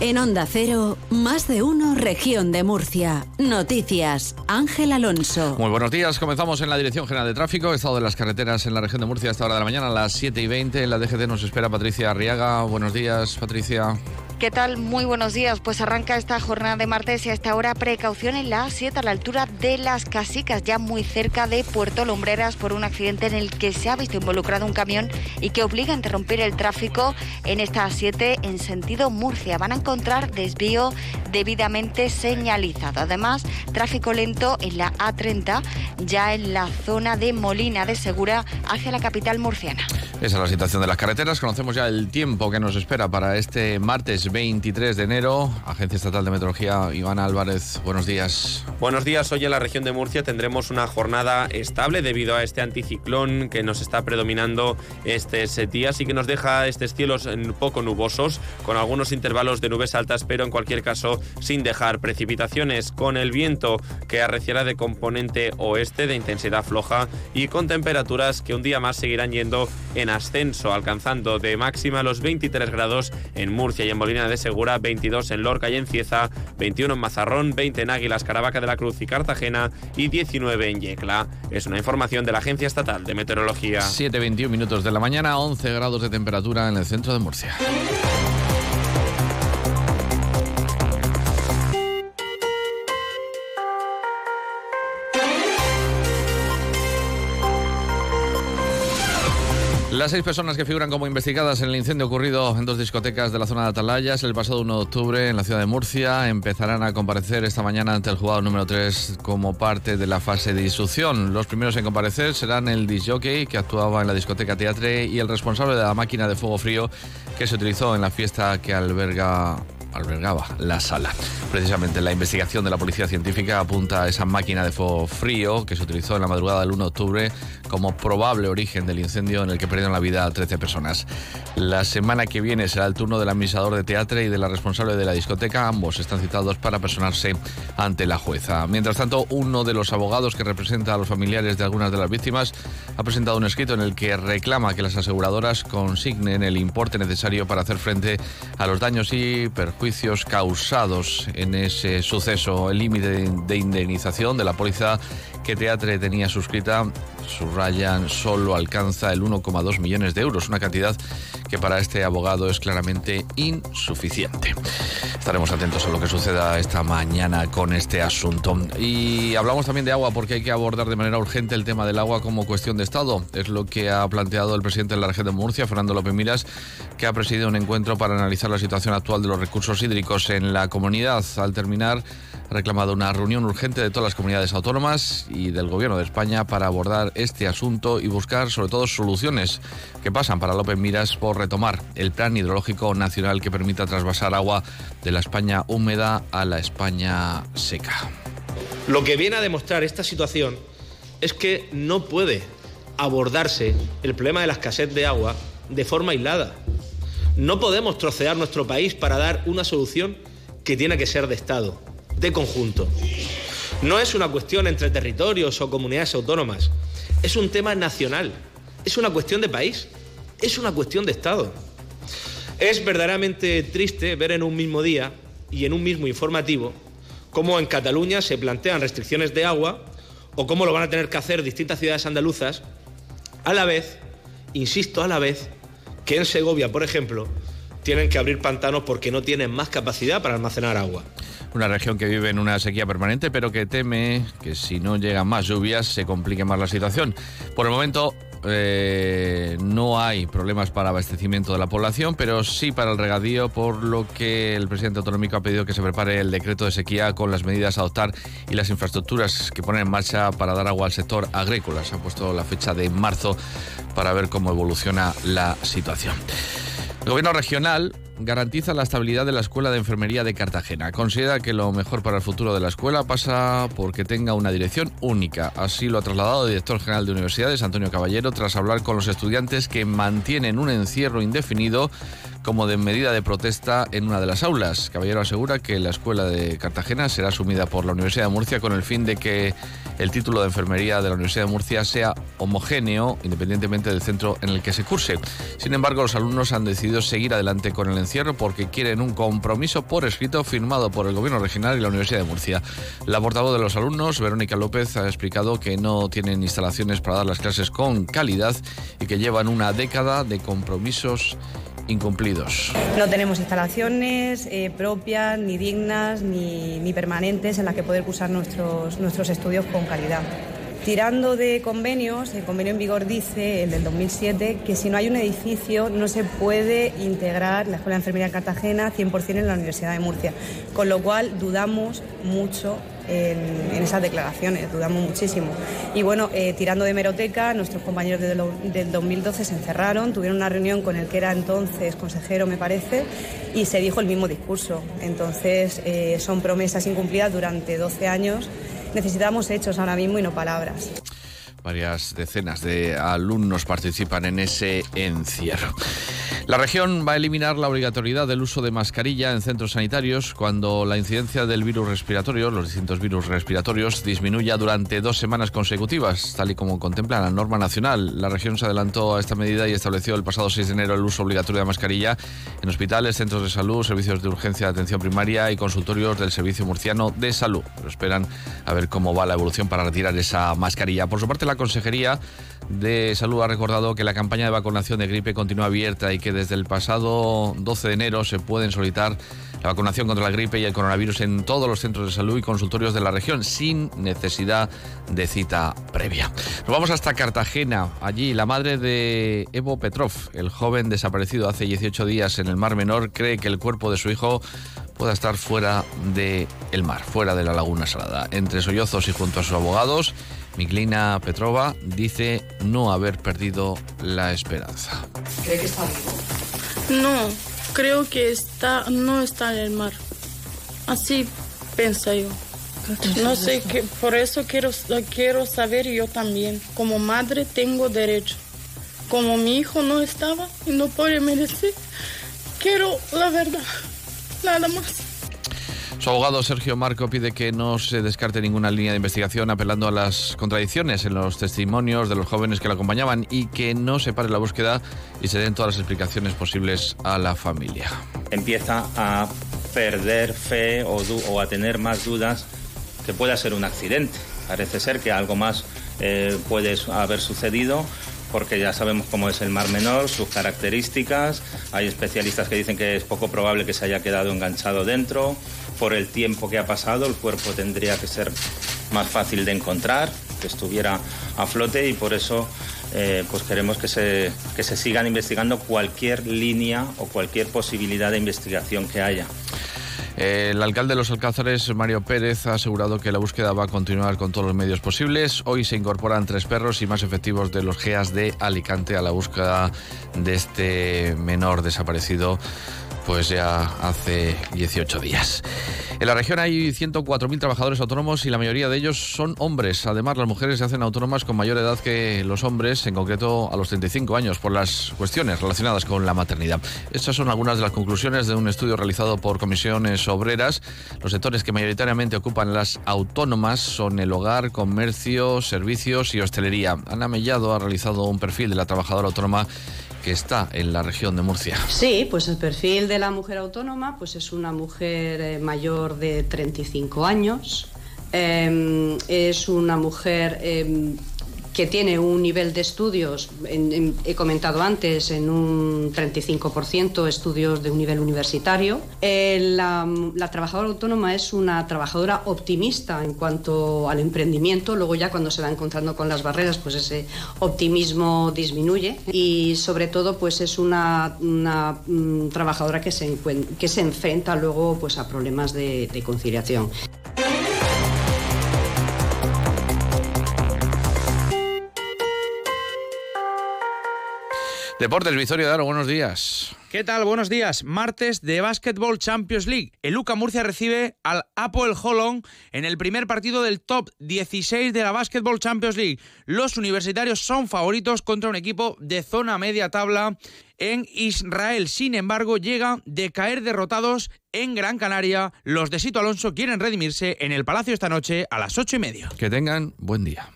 En Onda Cero, más de uno, región de Murcia. Noticias, Ángel Alonso. Muy buenos días, comenzamos en la Dirección General de Tráfico, estado de las carreteras en la región de Murcia a esta hora de la mañana, a las 7 y 20. En la DGT nos espera Patricia Arriaga. Buenos días, Patricia. ¿Qué tal? Muy buenos días. Pues arranca esta jornada de martes y a esta hora precaución en la A7 a la altura de las Casicas, ya muy cerca de Puerto Lombreras por un accidente en el que se ha visto involucrado un camión y que obliga a interrumpir el tráfico en esta A7 en sentido Murcia. Van a encontrar desvío debidamente señalizado. Además, tráfico lento en la A30 ya en la zona de Molina de Segura hacia la capital murciana. Esa es la situación de las carreteras. Conocemos ya el tiempo que nos espera para este martes 23 de enero. Agencia Estatal de Meteorología, Iván Álvarez, buenos días. Buenos días. Hoy en la región de Murcia tendremos una jornada estable debido a este anticiclón que nos está predominando estos días y que nos deja estos cielos poco nubosos, con algunos intervalos de nubes altas, pero en cualquier caso sin dejar precipitaciones, con el viento que arreciará de componente oeste de intensidad floja y con temperaturas que un día más seguirán yendo en ascenso, alcanzando de máxima los 23 grados en Murcia y en Molina de Segura, 22 en Lorca y en Cieza, 21 en Mazarrón, 20 en Águilas, Caravaca de la Cruz y Cartagena y 19 en Yecla. Es una información de la Agencia Estatal de Meteorología. 7.21 minutos de la mañana, 11 grados de temperatura en el centro de Murcia. Las seis personas que figuran como investigadas en el incendio ocurrido en dos discotecas de la zona de Atalayas el pasado 1 de octubre en la ciudad de Murcia empezarán a comparecer esta mañana ante el juzgado número 3 como parte de la fase de instrucción. Los primeros en comparecer serán el disjockey que actuaba en la discoteca Teatre y el responsable de la máquina de fuego frío que se utilizó en la fiesta que alberga albergaba la sala. Precisamente la investigación de la policía científica apunta a esa máquina de fuego frío que se utilizó en la madrugada del 1 de octubre como probable origen del incendio en el que perdieron la vida 13 personas. La semana que viene será el turno del administrador de teatro y de la responsable de la discoteca. Ambos están citados para personarse ante la jueza. Mientras tanto, uno de los abogados que representa a los familiares de algunas de las víctimas ha presentado un escrito en el que reclama que las aseguradoras consignen el importe necesario para hacer frente a los daños y perjuicios causados en ese suceso. El límite de indemnización de la póliza que Teatre tenía suscrita subrayan, solo alcanza el 1,2 millones de euros, una cantidad que para este abogado es claramente insuficiente. Estaremos atentos a lo que suceda esta mañana con este asunto. Y hablamos también de agua porque hay que abordar de manera urgente el tema del agua como cuestión de Estado. Es lo que ha planteado el presidente de la región de Murcia, Fernando López Miras, que ha presidido un encuentro para analizar la situación actual de los recursos hídricos en la comunidad. Al terminar, ha reclamado una reunión urgente de todas las comunidades autónomas y del Gobierno de España para abordar este asunto y buscar sobre todo soluciones que pasan para López Miras por retomar el plan hidrológico nacional que permita trasvasar agua de la España húmeda a la España seca. Lo que viene a demostrar esta situación es que no puede abordarse el problema de la escasez de agua de forma aislada. No podemos trocear nuestro país para dar una solución que tiene que ser de Estado, de conjunto. No es una cuestión entre territorios o comunidades autónomas, es un tema nacional, es una cuestión de país, es una cuestión de Estado. Es verdaderamente triste ver en un mismo día y en un mismo informativo cómo en Cataluña se plantean restricciones de agua o cómo lo van a tener que hacer distintas ciudades andaluzas, a la vez, insisto, a la vez, que en Segovia, por ejemplo, tienen que abrir pantanos porque no tienen más capacidad para almacenar agua. Una región que vive en una sequía permanente, pero que teme que si no llegan más lluvias se complique más la situación. Por el momento, eh, no hay problemas para abastecimiento de la población, pero sí para el regadío, por lo que el presidente autonómico ha pedido que se prepare el decreto de sequía con las medidas a adoptar y las infraestructuras que ponen en marcha para dar agua al sector agrícola. Se ha puesto la fecha de marzo para ver cómo evoluciona la situación. El gobierno regional garantiza la estabilidad de la Escuela de Enfermería de Cartagena. Considera que lo mejor para el futuro de la escuela pasa porque tenga una dirección única. Así lo ha trasladado el director general de universidades, Antonio Caballero, tras hablar con los estudiantes que mantienen un encierro indefinido como de medida de protesta en una de las aulas. Caballero asegura que la escuela de Cartagena será asumida por la Universidad de Murcia con el fin de que el título de enfermería de la Universidad de Murcia sea homogéneo independientemente del centro en el que se curse. Sin embargo, los alumnos han decidido seguir adelante con el encierro porque quieren un compromiso por escrito firmado por el Gobierno regional y la Universidad de Murcia. La portavoz de los alumnos, Verónica López, ha explicado que no tienen instalaciones para dar las clases con calidad y que llevan una década de compromisos incumplidos. No tenemos instalaciones eh, propias, ni dignas, ni, ni, permanentes en las que poder cursar nuestros, nuestros estudios con calidad. Tirando de convenios, el convenio en vigor dice, el del 2007, que si no hay un edificio no se puede integrar la Escuela de Enfermería en Cartagena 100% en la Universidad de Murcia, con lo cual dudamos mucho en, esas declaraciones, dudamos muchísimo. Y bueno, eh, tirando de meroteca, nuestros compañeros del 2012 se encerraron, tuvieron una reunión con el que era entonces consejero, me parece, y se dijo el mismo discurso. Entonces, eh, son promesas incumplidas durante 12 años. Necesitamos hechos ahora mismo y no palabras. Varias decenas de alumnos participan en ese encierro. La región va a eliminar la obligatoriedad del uso de mascarilla en centros sanitarios cuando la incidencia del virus respiratorio, los distintos virus respiratorios, disminuya durante dos semanas consecutivas, tal y como contempla la norma nacional. La región se adelantó a esta medida y estableció el pasado 6 de enero el uso obligatorio de mascarilla en hospitales, centros de salud, servicios de urgencia de atención primaria y consultorios del Servicio Murciano de Salud. Pero esperan a ver cómo va la evolución para retirar esa mascarilla. Por su parte, la Consejería de Salud ha recordado que la campaña de vacunación de gripe continúa abierta y que desde el pasado 12 de enero se pueden solicitar la vacunación contra la gripe y el coronavirus en todos los centros de salud y consultorios de la región sin necesidad de cita previa. Nos vamos hasta Cartagena. Allí la madre de Evo Petrov, el joven desaparecido hace 18 días en el Mar Menor, cree que el cuerpo de su hijo pueda estar fuera del el mar, fuera de la laguna salada. Entre sollozos y junto a sus abogados, Miglina Petrova dice no haber perdido la esperanza. ¿Cree que está vivo? No, creo que está, no está en el mar. Así pienso yo. No sé, que, por eso quiero, quiero saber yo también. Como madre tengo derecho. Como mi hijo no estaba y no puede merecer, quiero la verdad. Nada más. Su abogado Sergio Marco pide que no se descarte ninguna línea de investigación apelando a las contradicciones en los testimonios de los jóvenes que la acompañaban y que no se pare la búsqueda y se den todas las explicaciones posibles a la familia. Empieza a perder fe o, o a tener más dudas que pueda ser un accidente. Parece ser que algo más eh, puede haber sucedido porque ya sabemos cómo es el Mar Menor, sus características. Hay especialistas que dicen que es poco probable que se haya quedado enganchado dentro. Por el tiempo que ha pasado, el cuerpo tendría que ser más fácil de encontrar, que estuviera a flote y por eso eh, pues queremos que se, que se sigan investigando cualquier línea o cualquier posibilidad de investigación que haya. El alcalde de los Alcázares, Mario Pérez, ha asegurado que la búsqueda va a continuar con todos los medios posibles. Hoy se incorporan tres perros y más efectivos de los GEAS de Alicante a la búsqueda de este menor desaparecido pues ya hace 18 días. En la región hay 104.000 trabajadores autónomos y la mayoría de ellos son hombres. Además, las mujeres se hacen autónomas con mayor edad que los hombres, en concreto a los 35 años, por las cuestiones relacionadas con la maternidad. Estas son algunas de las conclusiones de un estudio realizado por comisiones obreras. Los sectores que mayoritariamente ocupan las autónomas son el hogar, comercio, servicios y hostelería. Ana Mellado ha realizado un perfil de la trabajadora autónoma está en la región de Murcia. Sí, pues el perfil de la mujer autónoma pues es una mujer eh, mayor de 35 años, eh, es una mujer eh, que tiene un nivel de estudios, en, en, he comentado antes, en un 35% estudios de un nivel universitario. Eh, la, la, trabajadora autónoma es una trabajadora optimista en cuanto al emprendimiento, luego ya cuando se va encontrando con las barreras, pues ese optimismo disminuye y sobre todo pues es una, una um, trabajadora que se, que se enfrenta luego pues a problemas de, de conciliación. Deportes, Victoria de Aro, buenos días. ¿Qué tal? Buenos días. Martes de Basketball Champions League. El Luca Murcia recibe al Apple Holon en el primer partido del top 16 de la Basketball Champions League. Los universitarios son favoritos contra un equipo de zona media tabla en Israel. Sin embargo, llegan de caer derrotados en Gran Canaria. Los de Sito Alonso quieren redimirse en el Palacio esta noche a las ocho y media. Que tengan buen día.